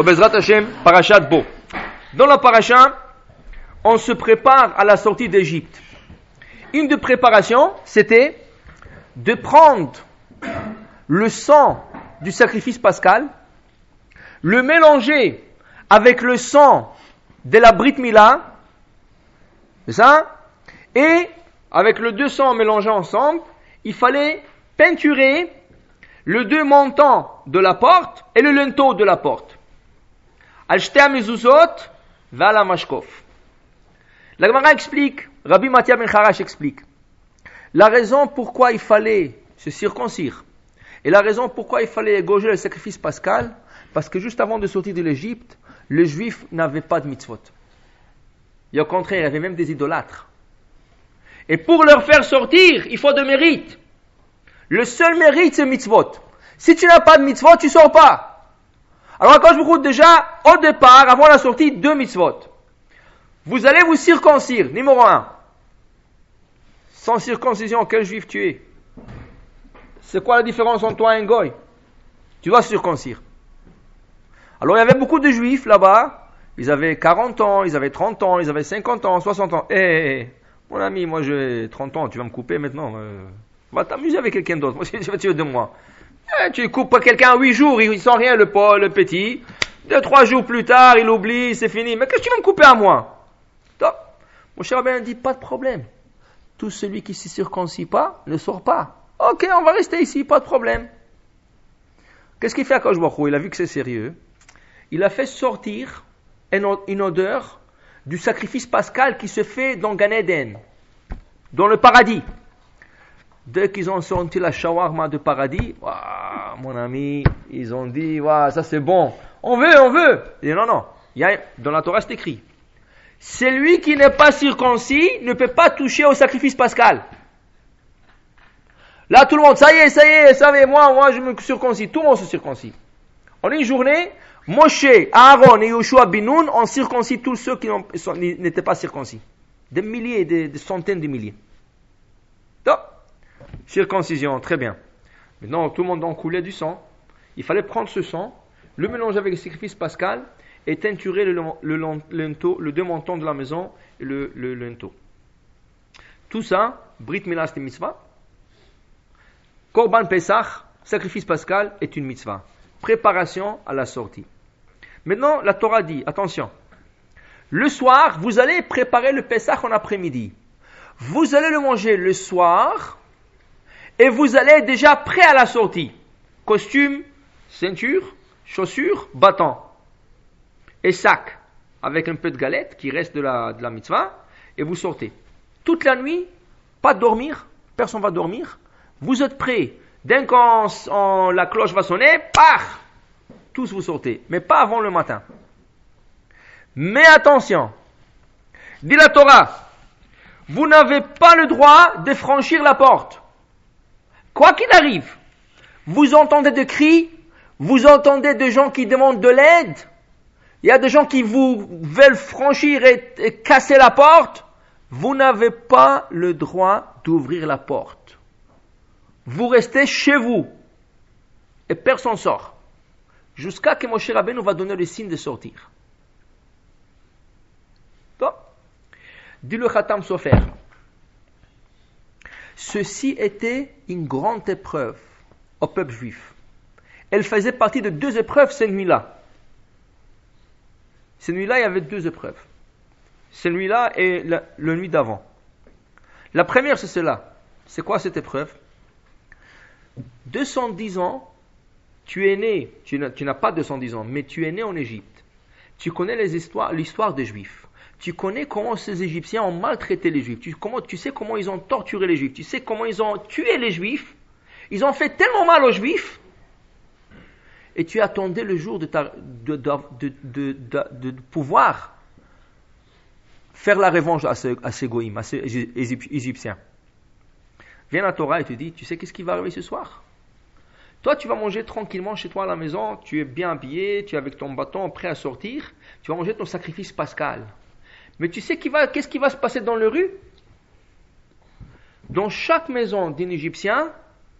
Bezrat Hashem, Parashat Bo. Dans la paracha, on se prépare à la sortie d'Égypte. Une de préparation, c'était de prendre le sang du sacrifice pascal, le mélanger avec le sang de la Brit Mila, ça? Et avec le deux sangs mélangés ensemble, il fallait peinturer le deux montants de la porte et le linteau de la porte. Al mashkov. La Gemara explique, Rabbi Matthias ben Kharash explique, la raison pourquoi il fallait se circoncire et la raison pourquoi il fallait égorger le sacrifice pascal, parce que juste avant de sortir de l'Égypte, les Juifs n'avaient pas de mitzvot. Et au contraire, il y avait même des idolâtres. Et pour leur faire sortir, il faut de mérite. Le seul mérite, c'est mitzvot. Si tu n'as pas de mitzvot, tu sors pas. Alors quand je vous route déjà, au départ, avant la sortie, deux mitzvot. Vous allez vous circoncire, numéro un. Sans circoncision, quel juif tu es? C'est quoi la différence entre toi et un goy? Tu dois circoncire. Alors il y avait beaucoup de juifs là-bas, ils avaient 40 ans, ils avaient 30 ans, ils avaient 50 ans, 60 ans. Eh, eh, eh, mon ami, moi j'ai 30 ans, tu vas me couper maintenant. Euh, va t'amuser avec quelqu'un d'autre. Moi, tu veux de moi. Eh, tu coupes quelqu'un 8 jours, il sent rien le, le petit. Deux, trois jours plus tard, il oublie, c'est fini. Mais qu'est-ce que tu vas me couper à moi? Top. Mon cher Rabbi dit, pas de problème. Tout celui qui ne se circoncit pas ne sort pas. Ok, on va rester ici, pas de problème. Qu'est-ce qu'il fait à Kajbakou Il a vu que c'est sérieux il a fait sortir une odeur du sacrifice pascal qui se fait dans Gan Eden, dans le paradis. Dès qu'ils ont senti la shawarma de paradis, mon ami, ils ont dit, ça c'est bon. On veut, on veut. Il non, non. Dans la Torah, c'est écrit. Celui qui n'est pas circoncis ne peut pas toucher au sacrifice pascal. Là, tout le monde, ça y est, ça y est, ça y est, moi, moi, je me circoncis. Tout le monde se circoncis. En une journée, Moshe, Aaron et Yoshua Binoun ont circoncis tous ceux qui n'étaient pas circoncis. Des milliers, des, centaines de milliers. Circoncision, très bien. Maintenant, tout le monde en coulait du sang. Il fallait prendre ce sang, le mélanger avec le sacrifice pascal et teinturer le, le, le deux montants de la maison et le, le, Tout ça, Brit Milas mitzvah. Korban Pesach, sacrifice pascal, est une mitzvah. Préparation à la sortie. Maintenant, la Torah dit, attention, le soir, vous allez préparer le Pessah en après-midi. Vous allez le manger le soir et vous allez déjà prêt à la sortie. Costume, ceinture, chaussures, bâton et sac avec un peu de galette qui reste de la, de la mitzvah et vous sortez. Toute la nuit, pas dormir, personne va dormir. Vous êtes prêts. Dès que la cloche va sonner, paf tous vous sortez, mais pas avant le matin. Mais attention, dit la Torah, vous n'avez pas le droit de franchir la porte. Quoi qu'il arrive, vous entendez des cris, vous entendez des gens qui demandent de l'aide, il y a des gens qui vous veulent franchir et, casser la porte, vous n'avez pas le droit d'ouvrir la porte. Vous restez chez vous et personne sort. Jusqu'à que Moshe Rabbeinu va donner le signe de sortir. Dit le Khatam Sofer, ceci était une grande épreuve au peuple juif. Elle faisait partie de deux épreuves cette nuit-là. Cette nuit-là, il y avait deux épreuves. Cette nuit-là et la, nuit d'avant. La première, c'est cela. C'est quoi cette épreuve? 210 ans tu es né, tu n'as pas 210 ans, mais tu es né en Égypte. Tu connais l'histoire des Juifs. Tu connais comment ces Égyptiens ont maltraité les Juifs. Tu, tu sais comment ils ont torturé les Juifs. Tu sais comment ils ont tué les Juifs. Ils ont fait tellement mal aux Juifs. Et tu attendais le jour de, de, de, de, pouvoir faire la revanche à ces, à ces goïms, à ces Égyptiens. Viens la Torah et te dit, tu sais qu'est-ce qui va arriver ce soir? Toi, tu vas manger tranquillement chez toi à la maison, tu es bien habillé, tu es avec ton bâton prêt à sortir, tu vas manger ton sacrifice pascal. Mais tu sais qu'est-ce qui va se passer dans le rue Dans chaque maison d'un Égyptien,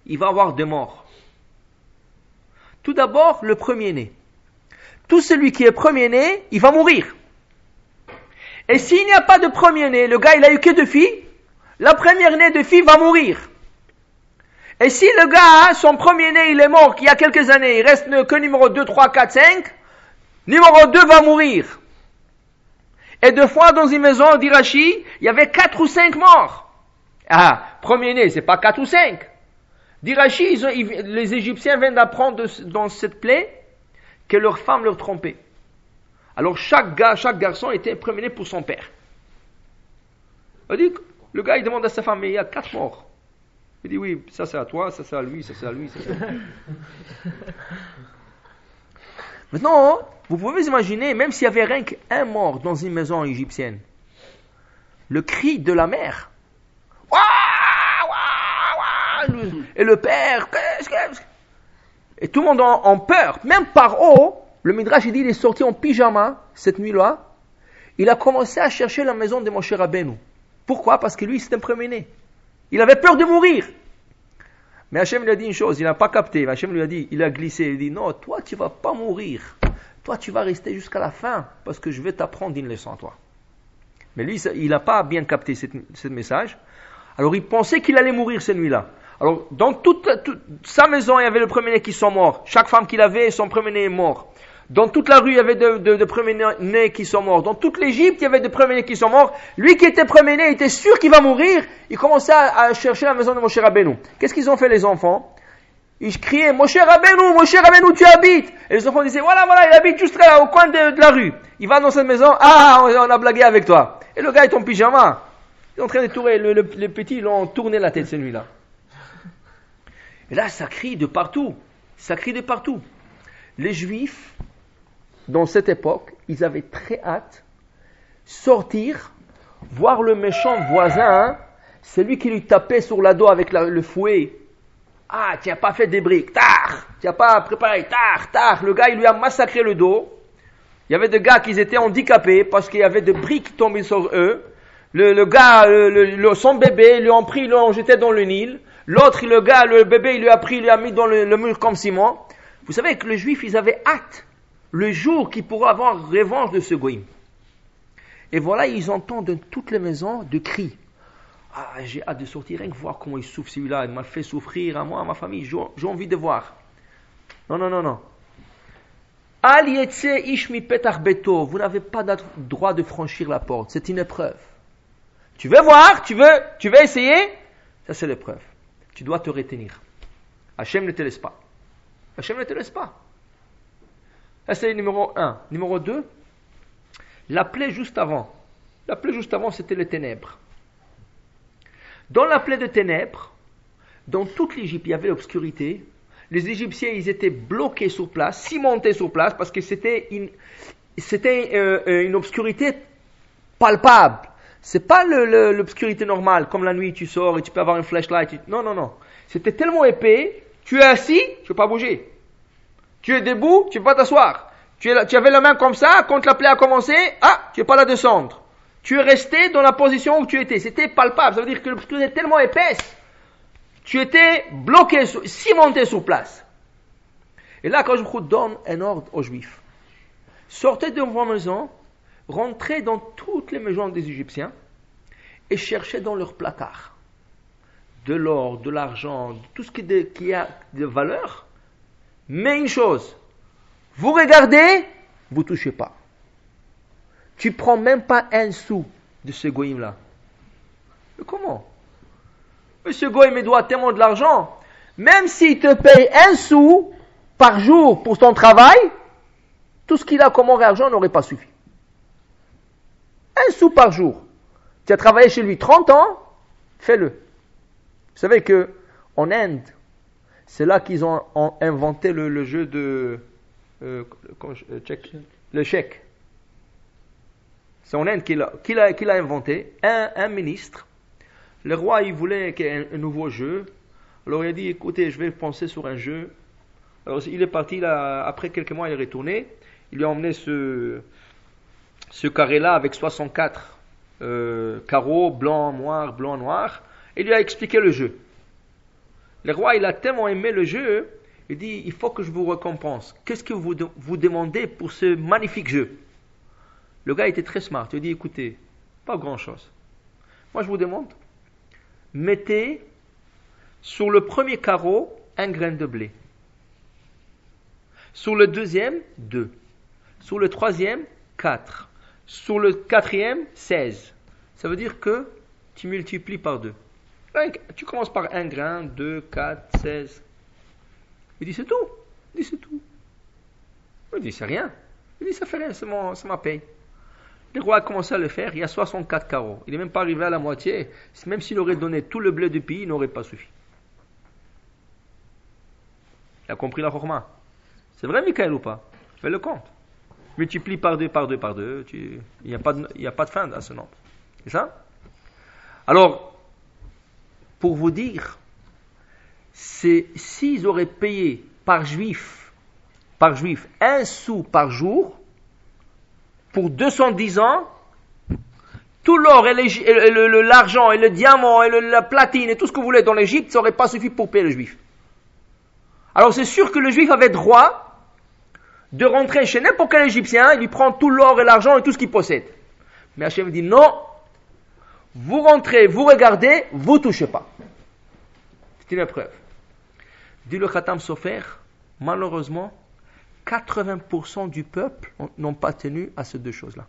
il va y avoir des morts. Tout d'abord, le premier-né. tout celui qui est premier-né, il va mourir. Et s'il n'y a pas de premier-né, le gars il a eu que deux filles, la première-née de fille va mourir. Et si le gars, son premier-né, il est mort il y a quelques années, il reste que numéro 2, 3, 4, 5, numéro 2 va mourir. Et deux fois dans une maison d'Irachi, il y avait quatre ou cinq morts. Ah, premier-né, c'est pas quatre ou cinq. D'Irachi, les Égyptiens viennent d'apprendre dans cette plaie que leurs femmes leur trompaient. Alors chaque garçon était premier-né pour son père. Le gars, il demande à sa femme, mais il y a quatre morts. Il dit, oui, ça c'est à toi, ça c'est à lui, ça c'est à lui, ça c'est à lui. Maintenant, vous pouvez imaginer, même s'il y avait rien qu'un mort dans une maison égyptienne, le cri de la mère. Et le père, et tout le monde en, peur, même par haut, le Midrash il dit il est sorti en pyjama cette nuit-là, il a commencé à chercher la maison de Moshe Rabbeinu. Pourquoi? Parce que lui, c'était un premier-né. Il avait peur de mourir. Mais Hachem lui a dit une chose, il n'a pas capté. Hachem lui a dit, il a glissé, il a dit, non, toi tu vas pas mourir. Toi tu vas rester jusqu'à la fin, parce que je vais t'apprendre une leçon, toi. Mais lui, il n'a pas bien capté ce message. Alors il pensait qu'il allait mourir cette nuit-là. Alors dans toute, toute, sa maison, il y avait le premier-né qui sont morts. Chaque femme qu'il avait, son premier-né est mort. Dans toute la rue, il y avait de, premiers-nés qui sont morts. Dans toute l'Égypte, il y avait de premiers-nés qui sont morts. Lui qui était premier-né était sûr qu'il va mourir. Il commençait à, chercher la maison de Moshe Rabbeinu. Qu'est-ce qu'ils ont fait les enfants? Ils criaient, Moshe Rabbeinu, Moshe Rabbeinu, tu habites Et les enfants disaient, voilà, voilà, il habite juste là, au coin de, la rue. Il va dans cette maison, ah, on, a blagué avec toi. Et le gars est en pyjama. Il est en train de tourner, le, les petits l'ont tourné la tête celui-là. Et là, ça crie de partout. Ça crie de partout. Les juifs, dans cette époque, ils avaient très hâte sortir, voir le méchant voisin, celui qui lui tapait sur la dos avec le fouet. Ah, tu n'as pas fait des briques, tard, tu n'as pas préparé, tard, tard. Le gars, il lui a massacré le dos. Il y avait des gars qui étaient handicapés parce qu'il y avait des briques tombées sur eux. Le, gars, le, son bébé, ils lui ont pris, ils l'ont jeté dans le Nil. L'autre, le gars, le bébé, il lui a pris, il lui a mis dans le, mur comme ciment. Vous savez que les juifs, ils avaient hâte le jour qu'il pourra avoir revanche de ce goïm. Et voilà, ils entendent dans toutes les maisons de cris. Ah, j'ai hâte de sortir, rien que voir comment il souffre celui-là. Il m'a fait souffrir à moi, à ma famille. J'ai envie de voir. Non, non, non, non. Al ishmi beto. Vous n'avez pas le droit de franchir la porte. C'est une épreuve. Tu veux voir? Tu veux, tu veux essayer? Ça, c'est l'épreuve. Tu dois te retenir. Hachem ne te laisse pas. Hachem ne te laisse pas. Ça, c'est numéro 1. Numéro 2, la plaie juste avant. La plaie juste avant, c'était les ténèbres. Dans la plaie de ténèbres, dans toute l'Égypte, il y avait l'obscurité. Les Égyptiens, ils étaient bloqués sur place, cimentés sur place, parce que c'était une, c'était euh, une obscurité palpable. C'est pas l'obscurité normale, comme la nuit, tu sors et tu peux avoir une flashlight. Non, non, non. C'était tellement épais, tu es assis, tu peux pas bouger. Tu es debout, tu ne peux pas t'asseoir. Tu, tu, avais la main comme ça, quand la plaie a commencé, ah, tu n'es pas là descendre. Tu es resté dans la position où tu étais. C'était palpable. Ça veut dire que l'obscurité est tellement épaisse. Tu étais bloqué, cimenté sur place. Et là, quand je donne un ordre aux Juifs, sortez de vos maisons, rentrez dans toutes les maisons des Égyptiens et cherchez dans leurs placards de l'or, de l'argent, tout ce qui, qui a de valeur, mais une chose, vous regardez, vous touchez pas. Tu prends même pas un sou de ce goïm-là. Mais comment? Monsieur goïm, il doit tellement de l'argent. Même s'il te paye un sou par jour pour ton travail, tout ce qu'il a comme argent n'aurait pas suffi. Un sou par jour. Tu as travaillé chez lui 30 ans, fais-le. Vous savez que en Inde, c'est là qu'ils ont, inventé le, jeu de euh, euh, le chèque. C'est en Inde qu'il a, inventé. Un, ministre, le roi, il voulait un, nouveau jeu. Alors il a dit, écoutez, je vais penser sur un jeu. Alors il est parti, là, après quelques mois, il est retourné. Il lui a emmené ce, ce carré-là avec 64 euh, carreaux, blanc, noir, blanc, noir. Et il lui a expliqué le jeu. Le roi, il a tellement aimé le jeu, Il dit, il faut que je vous récompense. Qu'est-ce que vous, vous demandez pour ce magnifique jeu? Le gars était très smart. Il dit, écoutez, pas grand-chose. Moi, je vous demande, mettez sur le premier carreau un grain de blé. Sur le deuxième, deux. Sur le troisième, quatre. Sur le quatrième, seize. Ça veut dire que tu multiplies par deux. Tu commences par un grain, deux, quatre, seize. Il dit c'est tout. Il dit c'est tout. Il dit c'est rien. Il dit ça fait rien, c'est ma paye. Le roi a commencé à le faire, il y a 64 carreaux. Il n'est même pas arrivé à la moitié. Même s'il aurait donné tout le blé du pays, il n'aurait pas suffi. Il a compris la chorma. C'est vrai, Michael, ou pas? Fais le compte. Multiplie par deux, par deux, par deux. Il n'y a, pas de, a pas de fin à ce nombre. C'est ça? Alors, pour vous dire, c'est s'ils auraient payé par juif, par juif, un sou par jour, pour 210 ans, tout l'or et, l'argent et le diamant et la platine et tout ce que vous voulez dans l'Égypte, ça n'aurait pas suffi pour payer le juif. Alors c'est sûr que le juif avait droit de rentrer chez n'importe quel Égyptien, il lui prend tout l'or et l'argent et tout ce qu'il possède. Mais Hachem dit non, vous rentrez, vous regardez, vous touchez pas. C'est une épreuve. Dit le Khatam Sofer, malheureusement, 80% du peuple n'ont pas tenu à ces deux choses-là.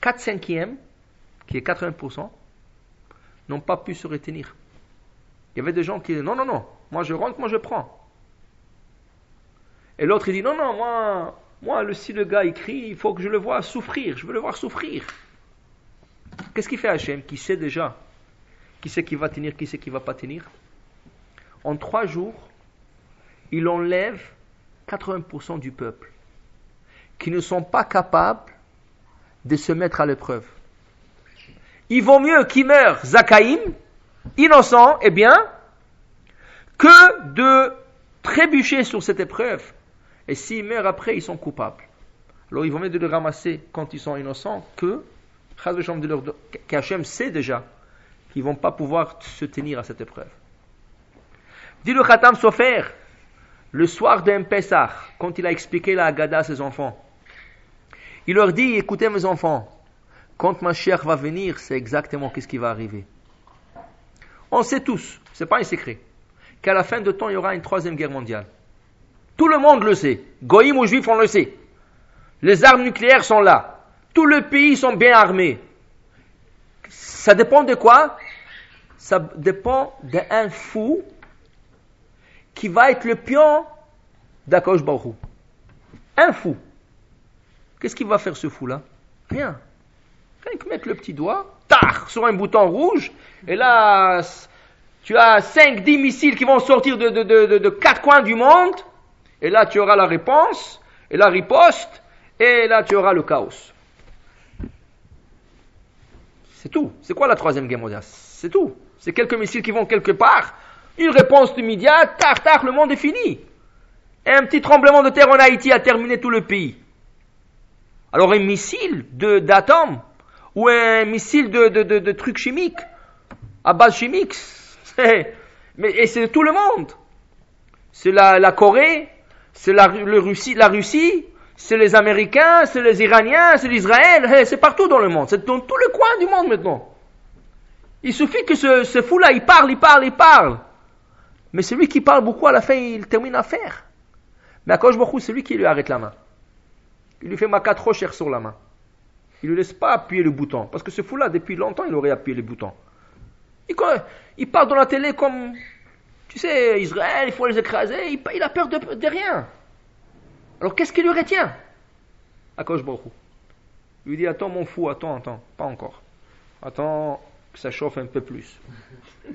4 cinquièmes, qui est 80%, n'ont pas pu se retenir. Il y avait des gens qui disaient non, non, non, moi je rentre, moi je prends. Et l'autre il dit non, non, moi, moi le, si le gars écrit, il faut que je le vois souffrir, je veux le voir souffrir. Qu'est-ce qu'il fait Hachem Qui sait déjà Qui sait qui va tenir, qui sait qui va pas tenir? En trois jours, il enlève 80% du peuple qui ne sont pas capables de se mettre à l'épreuve. Il vaut mieux qu'ils meurent Zakaïm, innocents et bien, que de trébucher sur cette épreuve. Et s'ils meurent après, ils sont coupables. Alors il vaut mieux de les ramasser quand ils sont innocents que qu'Hachem sait déjà qu'ils ne vont pas pouvoir se tenir à cette épreuve. Dit le Khatam Sofer, le soir d'un Pessah, quand il a expliqué la Haggadah à ses enfants, il leur dit, écoutez mes enfants, quand ma chère va venir, c'est exactement ce qui va arriver. On sait tous, c'est pas un secret, qu'à la fin de temps, il y aura une troisième guerre mondiale. Tout le monde le sait. Goïm ou juifs, on le sait. Les armes nucléaires sont là. Tous les pays sont bien armés. Ça dépend de quoi? Ça dépend d'un fou qui va être le pion d'Akosh Un fou. Qu'est-ce qu'il va faire ce fou-là? Rien. Rien que mettre le petit doigt, tar, sur un bouton rouge, et là, tu as 5-10 missiles qui vont sortir de, de, quatre coins du monde, et là tu auras la réponse, et la riposte, et là tu auras le chaos. C'est tout. C'est quoi la troisième guerre mondiale? C'est tout. C'est quelques missiles qui vont quelque part, une réponse immédiate, tar, tar, le monde est fini. Un petit tremblement de terre en Haïti a terminé tout le pays. Alors un missile d'atomes ou un missile de, de, trucs chimiques, à base chimique, mais, et c'est tout le monde. C'est la, la, Corée, c'est la, Russie, la Russie, c'est les Américains, c'est les Iraniens, c'est l'Israël, c'est partout dans le monde, c'est dans tous les coins du monde maintenant. Il suffit que ce, fou-là, il parle, il parle, il parle. Mais celui qui parle beaucoup, à la fin, il termine à faire. Mais à beaucoup, c'est lui qui lui arrête la main. Il lui fait maca trop cher sur la main. Il ne lui laisse pas appuyer le bouton. Parce que ce fou-là, depuis longtemps, il aurait appuyé le bouton. Il, il parle dans la télé comme, tu sais, Israël, il faut les écraser. Il, a peur de, rien. Alors qu'est-ce qui lui retient? Cause beaucoup. Il lui dit Attends, mon fou, attends, attends, pas encore. Attends que ça chauffe un peu plus.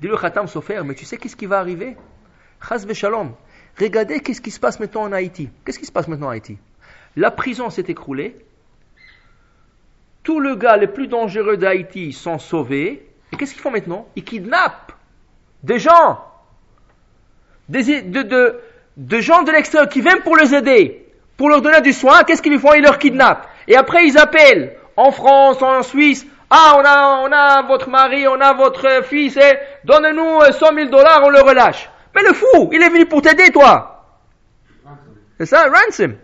Dis le Khatam Sofer, mais tu sais qu'est-ce qui va arriver? Chaz Shalom. Regardez qu'est-ce qui se passe maintenant en Haïti. Qu'est-ce qui se passe maintenant en Haïti? La prison s'est écroulée. Tous les gars les plus dangereux d'Haïti sont sauvés. Et qu'est-ce qu'ils font maintenant? Ils kidnappent des gens. Des, de, de, de gens de l'extérieur qui viennent pour les aider, pour leur donner du soin. Qu'est-ce qu'ils font? Ils leur kidnappent. Et après, ils appellent en France, en Suisse, Ah, on a, on a votre mari, on a votre fils, et donne-nous 100 000 dollars, on le relâche. Mais le fou, il est venu pour t'aider, toi. C'est ça, ransom.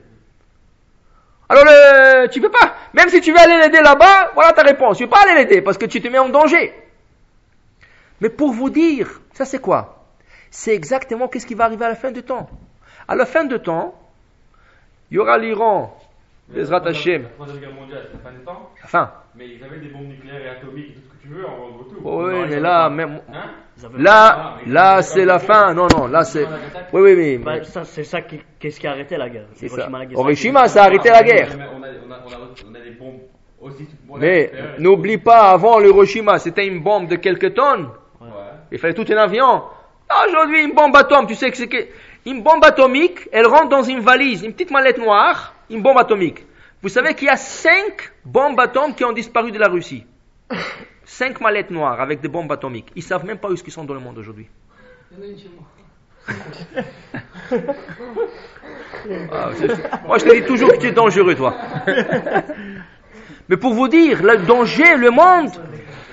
Alors, le, tu peux pas, même si tu veux aller l'aider là-bas, voilà ta réponse. Tu peux pas aller l'aider parce que tu te mets en danger. Mais pour vous dire, ça c'est quoi? C'est exactement qu'est-ce qui va arriver à la fin du temps. À la fin du temps, il y aura l'Iran, les Hashem. La Troisième Guerre mondiale, c'est la fin des temps. La fin. Mais ils avaient des bombes nucléaires et atomiques et tout ce que tu veux en retour. Oh, oui, Non, mais là, même. Hein là, Ah, mais là, c'est la fin. Non, non, là, c'est, oui, oui, oui. Bah, ça, c'est ça qui, qu'est-ce qui a arrêté la guerre? C'est ça. Hiroshima, ça a arrêté la guerre. On a, on a, on a, on a des bombes aussi. Mais n'oublie pas, avant l'Hiroshima, c'était une bombe de quelques tonnes. Ouais. Il fallait tout un avion. Aujourd'hui, une bombe atomique, tu sais que c'est que une bombe atomique, elle rentre dans une valise, une petite mallette noire, une bombe atomique. Vous savez qu'il y a cinq bombes atomiques qui ont disparu de la Russie. Cinq mallettes noires avec des bombes atomiques. Ils savent même pas où ils sont dans le monde aujourd'hui. Ah, Moi, je te dis toujours que tu es dangereux, toi. Mais pour vous dire, le danger, le monde,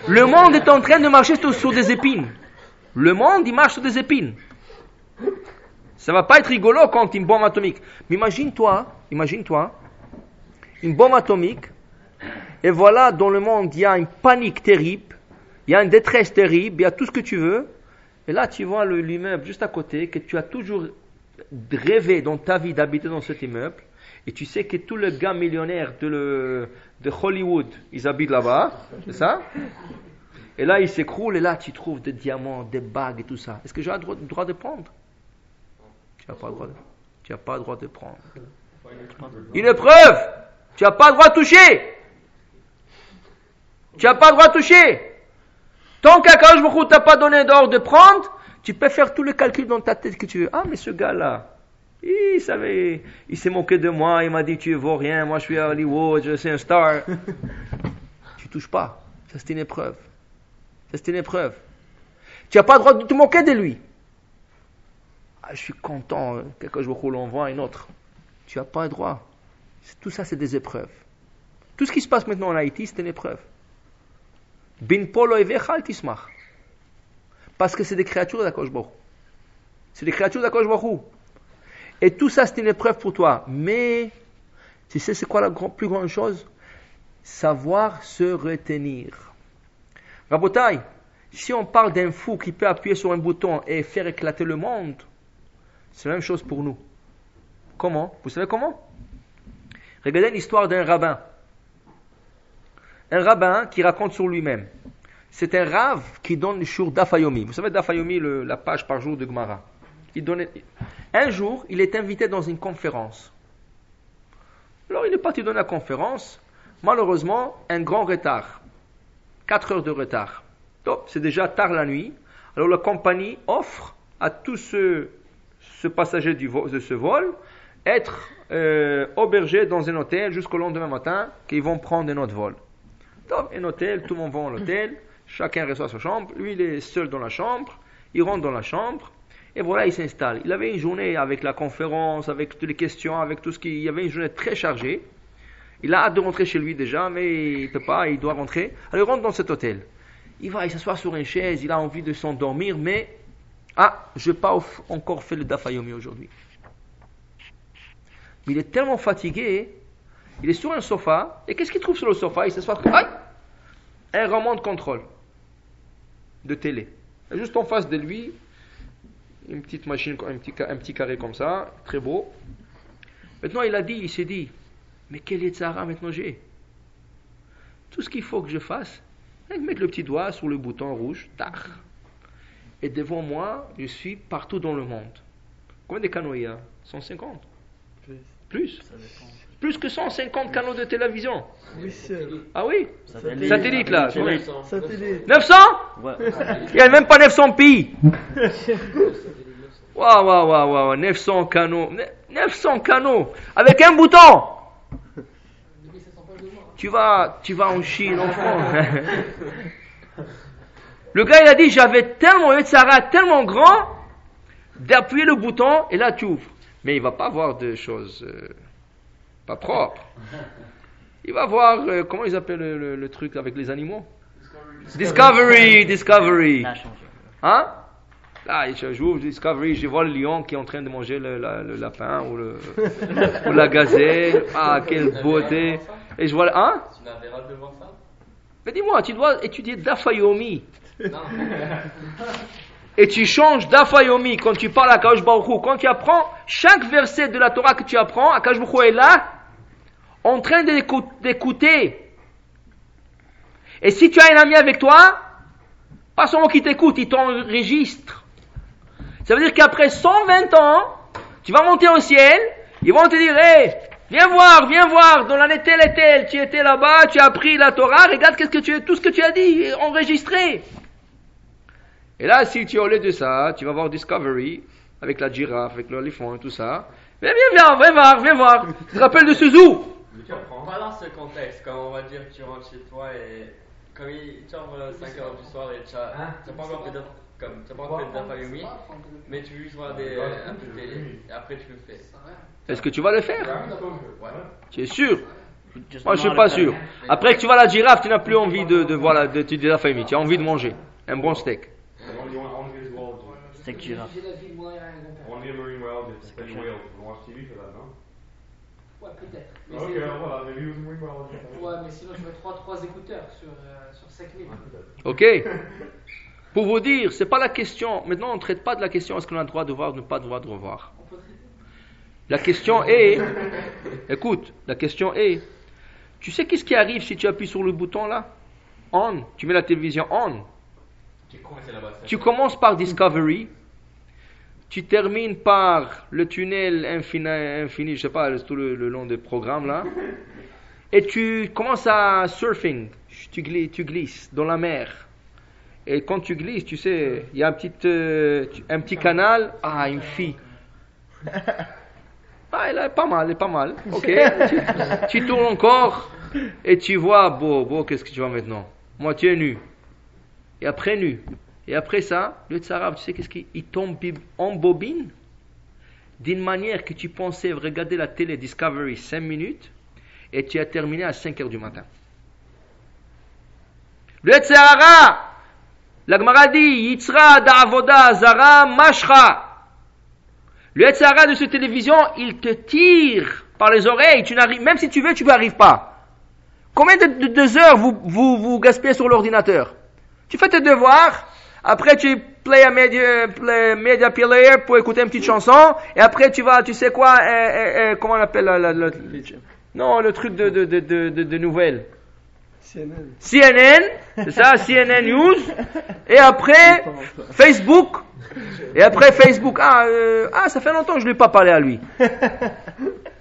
le monde est en train de marcher sur, sur des épines. Le monde, il marche sur des épines. Ça va pas être rigolo quand une bombe atomique. Mais imagine-toi, imagine-toi, une bombe atomique, et voilà, dans le monde, il y a une panique terrible, il y a une détresse terrible, il y a tout ce que tu veux, et là, tu vois le- l'immeuble juste à côté, que tu as toujours rêvé dans ta vie d'habiter dans cet immeuble, et tu sais que tous les gars millionnaires de, le- de Hollywood, ils habitent là-bas, c'est ça? Et là, ils s'écroulent, et là, tu trouves des diamants, des bagues et tout ça. Est-ce que j'ai le droit, de prendre? Tu n'as pas le droit de, tu as pas le droit de prendre. Une preuve Tu n'as pas le droit de toucher Tu n'as pas le droit de toucher Tant qu'Akash Baruch t'a pas donné d'ordre de prendre, tu peux faire tous les calculs dans ta tête que tu veux. Ah, mais ce gars-là, il savait, il s'est moqué de moi, il m'a dit tu vaux rien, moi je suis à Hollywood, je suis un star. tu touches pas. Ça c'est une épreuve. C'est une épreuve. Tu n'as pas le droit de te moquer de lui. Ah, je suis content, qu'Akash Baruch l'envoie à une autre. Tu n'as pas le droit. Tout ça c'est des épreuves. Tout ce qui se passe maintenant en Haïti, c'est une épreuve. Bin polo. Parce que c'est des créatures d'Akosh Baruch. C'est des créatures d'Akosh Baruch. Et tout ça, c'est une épreuve pour toi. Mais, tu sais, c'est quoi la plus grande chose? Savoir se retenir. Rabotai, si on parle d'un fou qui peut appuyer sur un bouton et faire éclater le monde, c'est la même chose pour nous. Comment? Vous savez comment? Regardez l'histoire d'un rabbin. Un rabbin qui raconte sur lui-même. C'est un rave qui donne le jour d'Afayomi. Vous savez d'Afayomi, la page par jour de Gemara. Un jour, il est invité dans une conférence. Alors il est parti donner la conférence. Malheureusement, un grand retard. 4 heures de retard. C'est déjà tard la nuit. Alors la compagnie offre à tous ceux, ce passager du de ce vol être euh, hébergés dans un hôtel jusqu'au lendemain matin qu'ils vont prendre un autre vol. Donc, un hôtel, tout le monde va à l'hôtel, chacun reçoit sa chambre, lui il est seul dans la chambre, il rentre dans la chambre, et voilà, il s'installe. Il avait une journée avec la conférence, avec toutes les questions, avec tout ce qui... Il y avait une journée très chargée. Il a hâte de rentrer chez lui déjà, mais il peut pas, il doit rentrer. Alors il rentre dans cet hôtel. Il va, il s'assoit sur une chaise, il a envie de s'endormir, mais... Ah, je n'ai pas encore fait le Dafayomi aujourd'hui. Il est tellement fatigué, il est sur un sofa, et qu'est-ce qu'il trouve sur le sofa? Il s'assoit, aïe Un roman de contrôle de télé. Juste en face de lui, une petite machine, un petit carré comme ça, très beau. Maintenant, il a dit, il s'est dit, mais quel est Tzara maintenant j'ai Tout ce qu'il faut que je fasse, c'est mettre le petit doigt sur le bouton rouge, tac. Et devant moi, je suis partout dans le monde. Combien de canaux il y a? 150 Plus. Plus. Plus que 150 canaux de télévision. Oui, c'est Ah oui? Satellite, Satellite, là, satellite. satellite. 900 Ouais. Il n'y a même pas 900 pays. Waouh, waouh, waouh, waouh, 900 canaux. Ne- 900 canaux avec un bouton. Tu vas, tu vas en Chine, en France. Le gars, il a dit, j'avais tellement, un Sahara tellement grand d'appuyer le bouton et là tu ouvres. Mais il va pas voir de choses euh, pas propres. Il va voir, euh, comment ils appellent le, le- le truc avec les animaux? Discovery, Discovery. Changé. Hein? Là, joue Discovery, je vois le lion qui est en train de manger le, la- le lapin ou, le, ou la gazelle. Ah, quelle beauté. Et je vois, hein? Tu n'avais pas devant ça? Mais dis-moi, tu dois étudier Dafayomi. Non. Et tu changes d'Afayomi quand tu parles à Kadosh Baruch. Quand tu apprends chaque verset de la Torah que tu apprends, Akash Baruch est là, en train d'écou- d'écouter. Et si tu as un ami avec toi, pas seulement qu'il t'écoute, il t'enregistre. Ça veut dire qu'après 120 ans, tu vas monter au ciel, ils vont te dire, hé, viens voir, viens voir, dans l'année telle et telle, tu étais là-bas, tu as appris la Torah, regarde qu'est-ce que tu, tout ce que tu as dit, enregistré. Et là, si tu es au lieu de ça, tu vas voir Discovery, avec la girafe, avec l'éléphant et tout ça. Viens, viens, viens, viens voir, viens voir. Tu te rappelles de ce zoo? Mais tu apprends. Pas dans ce contexte, comme on va dire que tu rentres chez toi et comme il rentres à 5h du soir et tu as, tu as pas encore fait de comme tu pas encore fait d'Afayumi, mais tu veux juste voir des, un peu de télé et après tu le fais. Est-ce que tu vas le faire? Ouais. Tu es sûr Moi, je suis pas le- sûr. Après que tu vas à la girafe, tu n'as plus envie de, de voir la, de, de la famille. Tu as envie de manger un bon steak. Que girafe. De no? Ouais, peut-être. Mais Ok, voilà, a marine biologist. Ouais, mais sinon, je mets 3, 3 écouteurs sur, euh, sur 5000. Ok Pour vous dire, c'est pas la question. Maintenant, on ne traite pas de la question est-ce qu'on a le droit de voir ou ne pas le droit de revoir? La question est, écoute, la question est, tu sais qu'est-ce qui arrive si tu appuies sur le bouton là? On, tu mets la télévision on. Tu commences là-bas. Tu commences par Discovery, tu termines par le tunnel infini, infini je sais pas, tout le, le long des programmes là, et tu commences à surfing, tu glisses, tu glisses dans la mer. Et quand tu glisses, tu sais, il y a un petit, euh, un petit canal, ah, une fille. Ah, elle est pas mal, elle est pas mal. Ok. tu, tu tournes encore et tu vois, beau, beau, qu'est-ce que tu vois maintenant? Moitié nu. Et après nu. Et après ça, le tsarab, tu sais qu'est-ce qu'il il tombe en bobine d'une manière que tu pensais regarder la télé Discovery 5 minutes et tu as terminé à 5 heures du matin. Le tsara, la Gemara dit, Yitzra da'avoda zara mashra. Le tsara de cette télévision, il te tire par les oreilles. Tu n'arrives, même si tu veux, tu n'y arrives pas. Combien de, de- de heures vous, vous, vous gaspillez sur l'ordinateur? Tu fais tes devoirs, après tu play a media, play media player pour écouter une petite chanson, et après tu vas, tu sais quoi, euh, comment on appelle la, la- la- non, le truc de, de, de- de nouvelles. CNN, c'est ça, CNN News, et après Facebook, et après Facebook, ah, euh, ah, ça fait longtemps que je ne lui ai pas parlé à lui.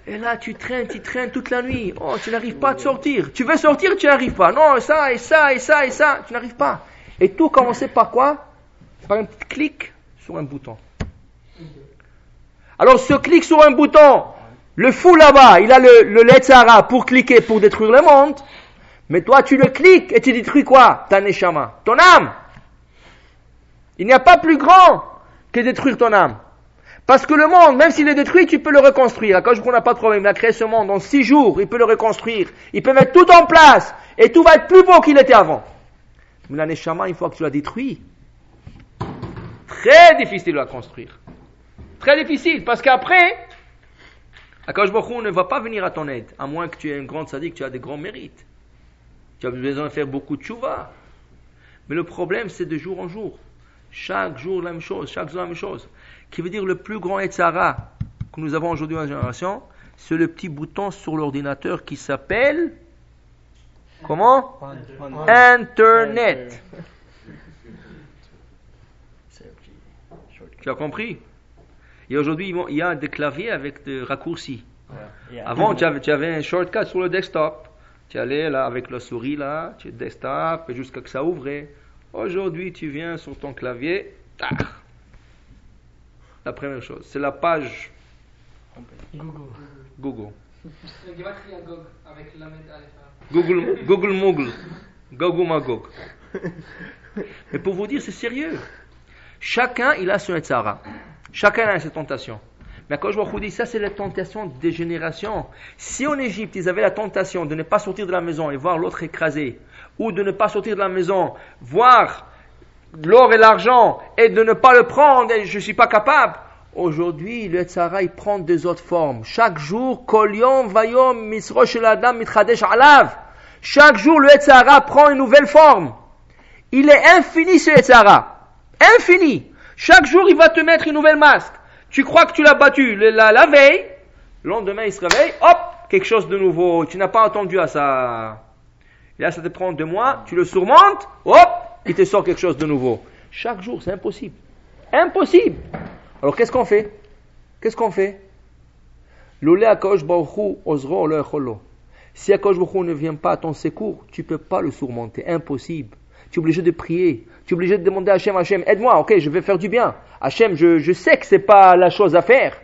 Et là, tu traînes, tu traînes toute la nuit. Oh, tu n'arrives pas à te sortir. Tu veux sortir, tu n'arrives pas. Non, ça, et ça, et ça, et ça, tu n'arrives pas. Et tout commençait par quoi Par un petit clic sur un bouton. Alors, ce clic sur un bouton, le fou là-bas, il a le, le Letzara pour cliquer, pour détruire le monde. Mais toi, tu le cliques et tu détruis quoi Ta neshama, ton âme. Il n'y a pas plus grand que détruire ton âme. Parce que le monde, même s'il est détruit, tu peux le reconstruire. Quand je n'a pas de problème, il a créé ce monde en six jours, il peut le reconstruire. Il peut mettre tout en place et tout va être plus beau qu'il était avant. Mais la neshama, une fois que tu l'as détruit, très difficile de la construire. Très difficile, parce qu'après, Akash Baruch ne va pas venir à ton aide, à moins que tu aies un grand sadique, tu as des grands mérites. Tu as besoin de faire beaucoup de chouva. Mais le problème, c'est de jour en jour. Chaque jour la même chose, chaque jour la même chose. Qui veut dire le plus grand Etzara que nous avons aujourd'hui dans la génération, c'est le petit bouton sur l'ordinateur qui s'appelle comment? Internet. Tu as compris? Et aujourd'hui, il y a des claviers avec des raccourcis. Avant, tu avais, tu avais un shortcut sur le desktop. Tu allais là avec la souris là, tu desktop et jusqu'à que ça ouvrait. Aujourd'hui, tu viens sur ton clavier. tac. La première chose, c'est la page Google. Google. Le. Google, Google Moogle. Google Magog. Mais pour vous dire, c'est sérieux. Chacun, il a son Etzara. Chacun a ses tentations. Mais quand je vois dit, ça c'est la tentation des générations. Si en Égypte ils avaient la tentation de ne pas sortir de la maison et voir l'autre écrasé, ou de ne pas sortir de la maison, voir l'or et l'argent, et de ne pas le prendre, et je ne suis pas capable. Aujourd'hui, le Tzara, il prend des autres formes. Chaque jour, Kolion, Vayom, Misrosh Adam, Mitradesh Alav. Chaque jour, le Tzara prend une nouvelle forme. Il est infini ce Tzara. Infini. Chaque jour, il va te mettre une nouvelle masque. Tu crois que tu l'as battu la, la veille, le lendemain, il se réveille, hop, quelque chose de nouveau. Tu n'as pas entendu à ça. Là, ça te prend deux mois, tu le surmontes, hop, il te sort quelque chose de nouveau. Chaque jour, c'est impossible. Impossible. Alors qu'est-ce qu'on fait? Qu'est-ce qu'on fait? Si Akash ne vient pas à ton secours, tu ne peux pas le surmonter. Impossible. Tu es obligé de prier. Tu es obligé de demander à Hachem, Hachem, aide-moi, ok, je vais faire du bien. Hachem, je, sais que c'est pas la chose à faire.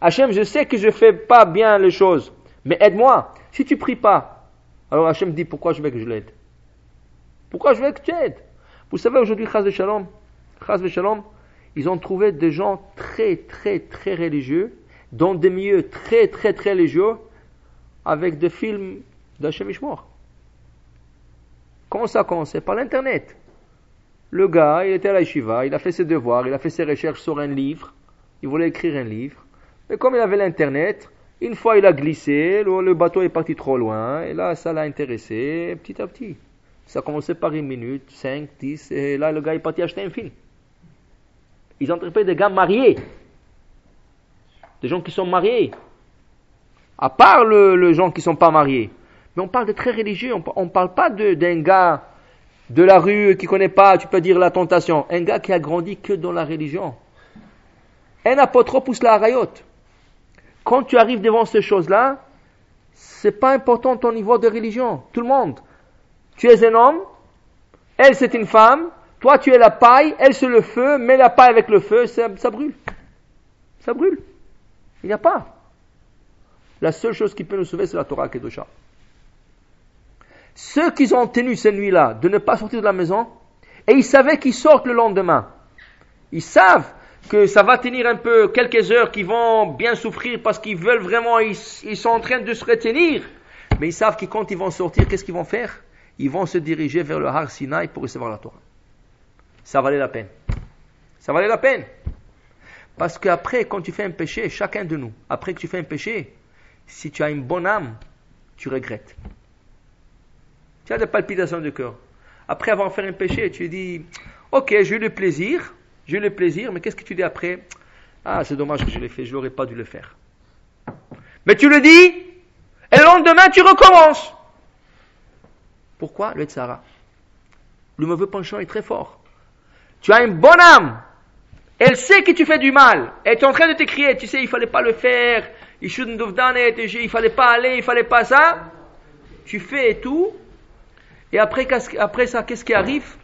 Hachem, je sais que je fais pas bien les choses. Mais aide-moi. Si tu pries pas, alors Hachem dit, pourquoi je veux que je l'aide? Pourquoi je veux que tu aides? Vous savez, aujourd'hui, Chaz Shalom, Chaz Shalom, ils ont trouvé des gens très, très, très religieux, dans des milieux très, très, très religieux, avec des films d'Hachem Ishmor. Comment ça a commencé Par l'Internet. Le gars, il était à la yeshiva, il a fait ses devoirs, il a fait ses recherches sur un livre, il voulait écrire un livre. Mais comme il avait l'Internet, une fois il a glissé, le, bateau est parti trop loin, et là ça l'a intéressé petit à petit. Ça a commencé par une minute, cinq, dix, et là le gars est parti acheter un film. Ils ont interprété des gars mariés, des gens qui sont mariés, à part le, les gens qui ne sont pas mariés. Mais on parle de très religieux, on ne parle pas d'un gars de la rue qui connaît pas, tu peux dire la tentation. Un gars qui a grandi que dans la religion. Un apôtre pousse la rayot. Quand tu arrives devant ces choses-là, c'est pas important ton niveau de religion. Tout le monde. Tu es un homme, elle c'est une femme, toi tu es la paille, elle c'est le feu, mets la paille avec le feu, ça, ça brûle. Ça brûle. Il n'y a pas. La seule chose qui peut nous sauver, c'est la Torah Kedosha. Ceux qui ont tenu cette nuit-là de ne pas sortir de la maison, et ils savaient qu'ils sortent le lendemain. Ils savent que ça va tenir un peu quelques heures, qu'ils vont bien souffrir parce qu'ils veulent vraiment, ils, sont en train de se retenir. Mais ils savent que quand ils vont sortir, qu'est-ce qu'ils vont faire? Ils vont se diriger vers le Har Sinai pour recevoir la Torah. Ça valait la peine. Ça valait la peine. Parce qu'après, quand tu fais un péché, chacun de nous, après que tu fais un péché, si tu as une bonne âme, tu regrettes. Tu as des palpitations du cœur. Après avoir fait un péché, tu dis, ok, j'ai eu le plaisir, j'ai eu le plaisir, mais qu'est-ce que tu dis après? Ah, c'est dommage que je l'ai fait, je n'aurais pas dû le faire. Mais tu le dis, et le lendemain, tu recommences. Pourquoi? Le Tzara. Le mauvais penchant est très fort. Tu as une bonne âme. Elle sait que tu fais du mal. Elle est en train de t'écrire. Tu sais, il fallait pas le faire. Il shouldn't. Il fallait pas aller. Il fallait pas ça. Tu fais et tout. Et après, ça, qu'est-ce qui arrive?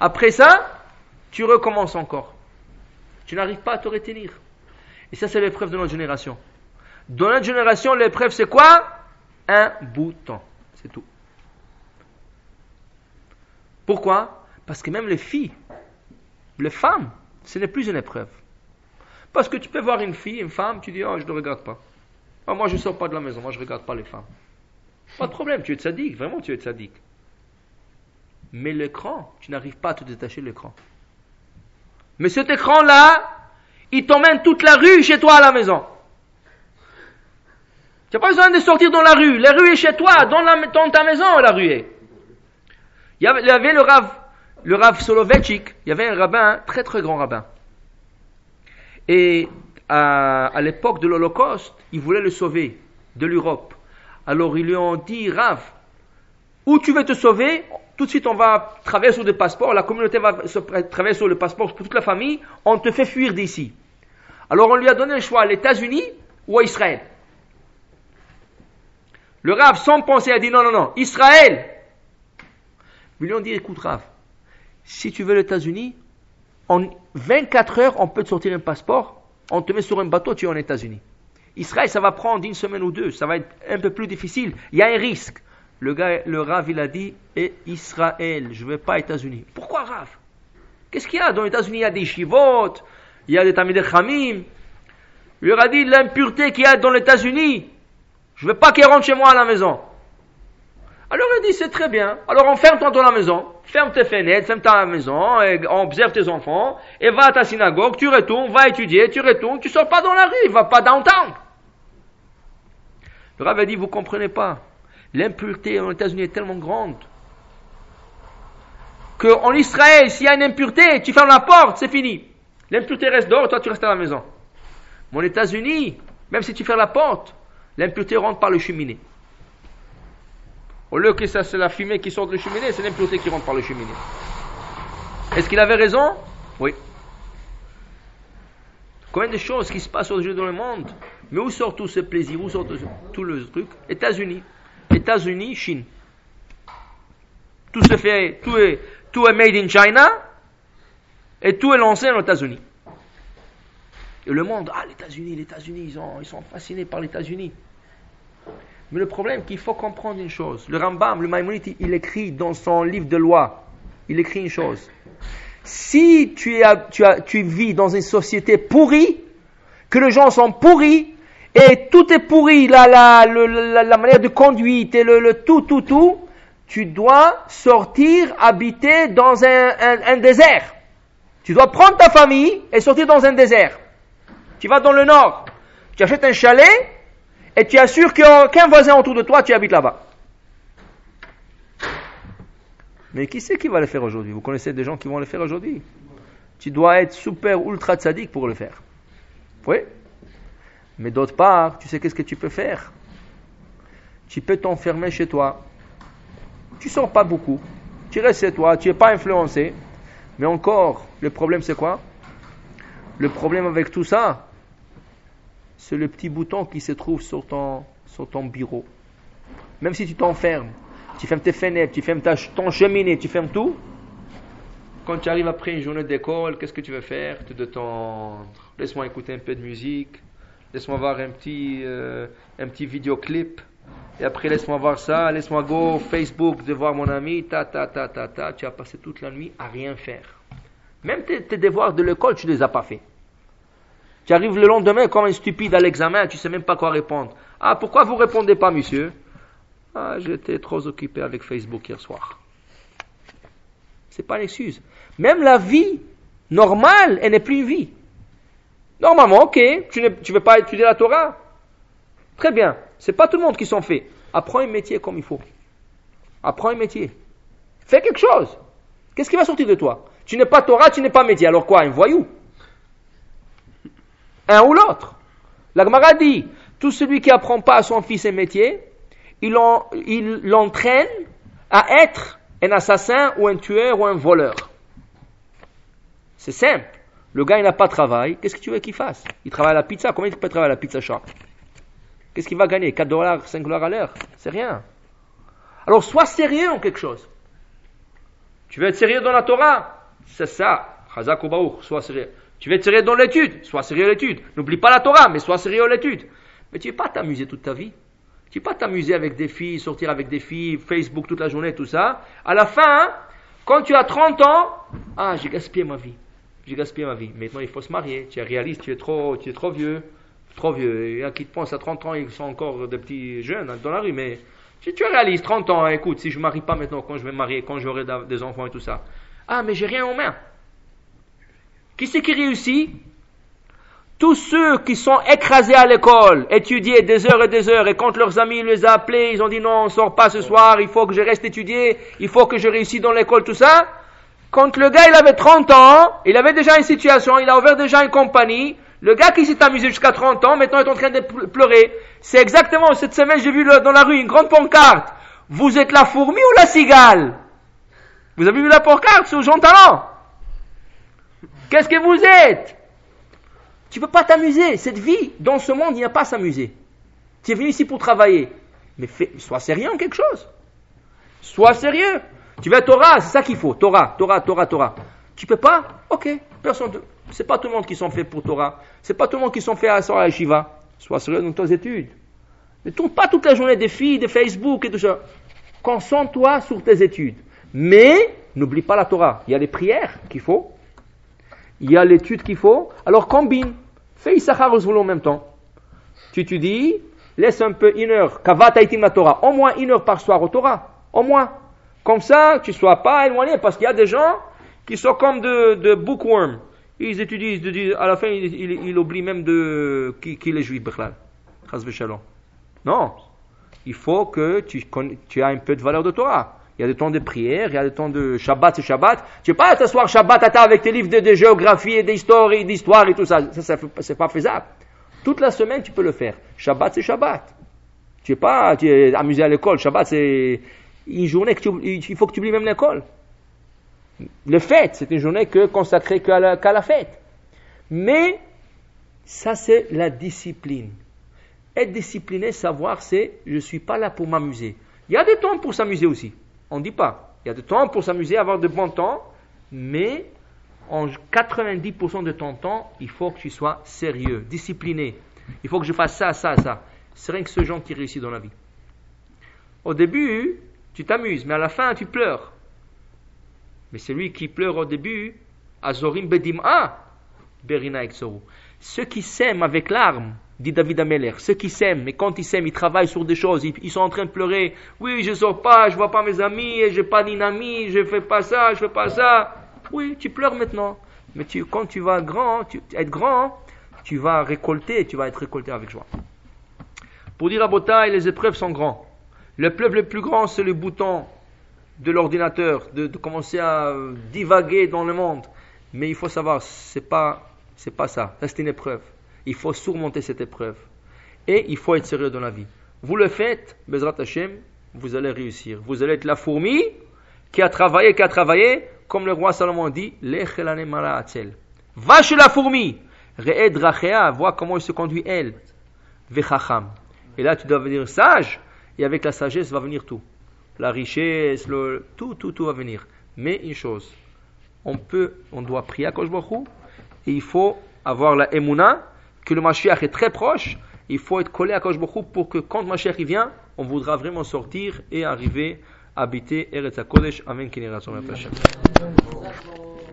Après ça, tu recommences encore. Tu n'arrives pas à te retenir. Et ça, c'est l'épreuve de notre génération. Dans notre génération, l'épreuve, c'est quoi? Un bouton. C'est tout. Pourquoi? Parce que même les filles, les femmes, ce n'est plus une épreuve. Parce que tu peux voir une fille, une femme, tu dis, oh, je ne regarde pas. Oh, moi, je ne sors pas de la maison, moi, je ne regarde pas les femmes. Pas de problème, tu es sadique, vraiment, tu es sadique. Mais l'écran, tu n'arrives pas à te détacher de l'écran. Mais cet écran-là, il t'emmène toute la rue chez toi à la maison. Tu n'as pas besoin de sortir dans la rue. La rue est chez toi, dans, ta maison, la rue est. Il y avait, le Rav, le Rav Soloveitchik, il y avait un rabbin, très très grand rabbin. Et à, à l'époque de l'Holocauste, il voulait le sauver de l'Europe. Alors ils lui ont dit, Rav, où tu veux te sauver, tout de suite on va travailler sur le passeport, la communauté va se travailler sur le passeport pour toute la famille, on te fait fuir d'ici. Alors on lui a donné le choix à l'États-Unis ou à Israël. Le Rav, sans penser, a dit non, non, non, Israël. Ils lui ont dit, écoute Rav, si tu veux les États-Unis, en 24 heures, on peut te sortir un passeport, on te met sur un bateau, tu es en États-Unis. Israël, ça va prendre une semaine ou deux, ça va être un peu plus difficile, il y a un risque. Le gars, le Rav, il a dit, et Israël, je ne veux pas États-Unis. Pourquoi Rav? Qu'est-ce qu'il y a? Dans les États-Unis, il y a des chivotes, il y a des Tamid Khamim. Il leur a dit l'impureté qu'il y a dans les États-Unis. Je veux pas qu'elle rentre chez moi à la maison. Alors il dit c'est très bien. Alors on ferme toi dans la maison, ferme tes fenêtres, ferme ta maison, et observe tes enfants, et va à ta synagogue, tu retournes, va étudier, tu retournes, tu sors pas dans la rue, va pas downtown. Le a dit vous comprenez pas. L'impureté aux États-Unis est tellement grande qu'en Israël, s'il y a une impureté, tu fermes la porte, c'est fini. L'impureté reste dehors, toi tu restes à la maison. Mais aux États-Unis, même si tu fermes la porte, l'impureté rentre par le cheminée. Au lieu que ça c'est la fumée qui sort de la cheminée, c'est l'impureté qui rentre par le cheminée. Est-ce qu'il avait raison? Oui. Combien de choses qui se passent aujourd'hui dans le monde? Mais où sort tout ce plaisir? Où sort tout le truc? États-Unis. États-Unis, Chine. Tout se fait, tout est, tout est made in China et tout est lancé aux États-Unis. Et le monde, ah, les États-Unis, les États-Unis, ils, ils sont fascinés par les États-Unis. Mais le problème, qu'il faut comprendre une chose. Le Rambam, le Maïmonite, il écrit dans son livre de loi, il écrit une chose. Si tu, tu, tu vis dans une société pourrie, que les gens sont pourris, et tout est pourri, la, la, la, la manière de conduite et le, tout, tout, tout, tu dois sortir, habiter dans un, désert. Tu dois prendre ta famille et sortir dans un désert. Tu vas dans le nord, tu achètes un chalet et tu assures qu'aucun voisin autour de toi, tu habites là-bas. Mais qui c'est qui va le faire aujourd'hui? Vous connaissez des gens qui vont le faire aujourd'hui? Tu dois être super ultra tzaddik pour le faire. Oui? Mais d'autre part, tu sais qu'est-ce que tu peux faire? Tu peux t'enfermer chez toi. Tu sors pas beaucoup. Tu restes chez toi, tu n'es pas influencé. Mais encore, le problème c'est quoi? Le problème avec tout ça, c'est le petit bouton qui se trouve sur ton, sur ton bureau. Même si tu t'enfermes, tu fermes tes fenêtres, tu fermes ta, ton cheminée, tu fermes tout. Quand tu arrives après une journée d'école, qu'est-ce que tu veux faire? Te détendre. Laisse-moi écouter un peu de musique. Laisse-moi voir un petit, euh, un petit vidéoclip. Et après, laisse-moi voir ça. Laisse-moi go Facebook de voir mon ami. Ta, ta, ta, ta, ta. Tu as passé toute la nuit à rien faire. Même tes, tes devoirs de l'école, tu ne les as pas fait. Tu arrives le lendemain comme un stupide à l'examen, tu sais même pas quoi répondre. Ah, pourquoi vous répondez pas, monsieur? Ah, j'étais trop occupé avec Facebook hier soir. C'est pas une excuse. Même la vie normale, elle n'est plus une vie. Normalement, ok, tu ne veux pas étudier la Torah Très bien. C'est pas tout le monde qui s'en fait. Apprends un métier comme il faut. Apprends un métier. Fais quelque chose. Qu'est-ce qui va sortir de toi? Tu n'es pas Torah, tu n'es pas métier. Alors quoi Un voyou? Un ou l'autre? La Gemara dit, tout celui qui apprend pas à son fils un métier, il l'entraîne à être un assassin ou un tueur ou un voleur. C'est simple. Le gars, il n'a pas de travail. Qu'est-ce que tu veux qu'il fasse? Il travaille à la pizza. Combien il peut travailler à la pizza shop? Qu'est-ce qu'il va gagner? 4 dollars, 5 dollars à l'heure? C'est rien. Alors, sois sérieux en quelque chose. Tu veux être sérieux dans la Torah? C'est ça. Chazak sois sérieux. Tu veux être sérieux dans l'étude, sois sérieux à l'étude. N'oublie pas la Torah, mais sois sérieux à l'étude. Mais tu ne veux pas t'amuser toute ta vie? Tu ne veux pas t'amuser avec des filles, sortir avec des filles, Facebook toute la journée, tout ça? À la fin, quand tu as 30 ans, ah, j'ai gaspillé ma vie. J'ai gaspillé ma vie. Maintenant, il faut se marier. Tu es réaliste, tu es trop, tu es trop vieux. Trop vieux. Il y a qui te pensent à 30 ans, ils sont encore des petits jeunes dans la rue, mais si tu es réaliste, 30 ans, écoute, si je ne marie pas maintenant, quand je vais me marier, quand j'aurai des enfants et tout ça. Ah, mais j'ai rien en main. Qui c'est qui réussit? Tous ceux qui sont écrasés à l'école, étudiés des heures et des heures, et quand leurs amis les ont appelés, ils ont dit non, on sort pas ce soir, il faut que je reste étudier, il faut que je réussisse dans l'école, tout ça. Quand le gars il avait 30 ans, il avait déjà une situation, il a ouvert déjà une compagnie, le gars qui s'est amusé jusqu'à 30 ans, maintenant est en train de pleurer. C'est exactement, cette semaine j'ai vu dans la rue une grande pancarte. Vous êtes la fourmi ou la cigale? Vous avez vu la pancarte sur Jean Talent? Qu'est-ce que vous êtes? Tu ne peux pas t'amuser. Cette vie, dans ce monde, il n'y a pas à s'amuser. Tu es venu ici pour travailler. Mais sois sérieux en quelque chose. Sois sérieux. Tu veux Torah, c'est ça qu'il faut. Torah, Torah, Torah, Torah. Tu peux pas Ok. Personne. C'est pas tout le monde qui sont faits pour Torah. C'est pas tout le monde qui sont faits à la Shiva. Sois sérieux dans tes études. Ne tourne pas toute la journée des filles, de Facebook et tout ça. Concentre-toi sur tes études. Mais n'oublie pas la Torah. Il y a les prières qu'il faut il y a l'étude qu'il faut, alors combine. Fais Issachar en même temps. Tu te dis, laisse un peu une heure, Kavat la Torah, au moins une heure par soir au Torah, au moins. Comme ça, tu ne sois pas éloigné, parce qu'il y a des gens qui sont comme de, de bookworms. Ils étudient, à la fin, ils, oublient même de qui, qui est juif, Bichlal. Non. Il faut que tu, aies un peu de valeur de Torah. Il y a des temps de prière, il y a des temps de Shabbat, c'est Shabbat. Tu ne pas t'asseoir Shabbat à avec tes livres de, géographie et d'histoire et d'histoire et tout ça. Ça, ça c'est pas faisable. Toute la semaine, tu peux le faire. Shabbat, c'est Shabbat. Tu es pas tu es amusé à l'école. Shabbat, c'est une journée que tu, il faut que tu oublies même l'école. Le fête, c'est une journée que consacrée qu'à la, la fête. Mais ça, c'est la discipline. Être discipliné, savoir, c'est je ne suis pas là pour m'amuser. Il y a des temps pour s'amuser aussi. On ne dit pas. Il y a des temps pour s'amuser, avoir de bons temps, mais en 90% de ton temps, il faut que tu sois sérieux, discipliné. Il faut que je fasse ça, ça, ça. C'est rien que ce genre qui réussit dans la vie. Au début, tu t'amuses, mais à la fin, tu pleures. Mais celui qui pleure au début, Azorim Bedim'a, Berina Exoru. Ceux qui s'aiment avec larmes, dit David Ameller, ceux qui s'aiment, mais quand ils s'aiment, ils travaillent sur des choses, ils, sont en train de pleurer. Oui, je sors pas, je vois pas mes amis, et j'ai pas d'une amie, je fais pas ça, je fais pas ça. Oui, tu pleures maintenant. Mais tu, quand tu vas grand, tu, être grand, tu vas récolter, tu vas être récolté avec joie. Pour dire à Botaï, les épreuves sont L'épreuve le plus grand, c'est le bouton de l'ordinateur, de, commencer à divaguer dans le monde. Mais il faut savoir, c'est pas, pas ça. C'est une épreuve. Il faut surmonter cette épreuve. Et il faut être sérieux dans la vie. Vous le faites, Bezrat Hashem, vous allez réussir. Vous allez être la fourmi qui a travaillé, qui a travaillé, comme le roi Salomon dit. Va chez la fourmi, Re'ed vois comment il se conduit elle. Vechacham. Et là, tu dois devenir sage, et avec la sagesse va venir tout. La richesse, tout, tout, tout va venir. Mais une chose, on peut, on doit prier à Kosh et il faut avoir la emuna, que le Mashiach est très proche, il faut être collé à Kosh pour que quand Mashiach il vient, on voudra vraiment sortir et arriver à habiter Eretz HaKodesh. Amen.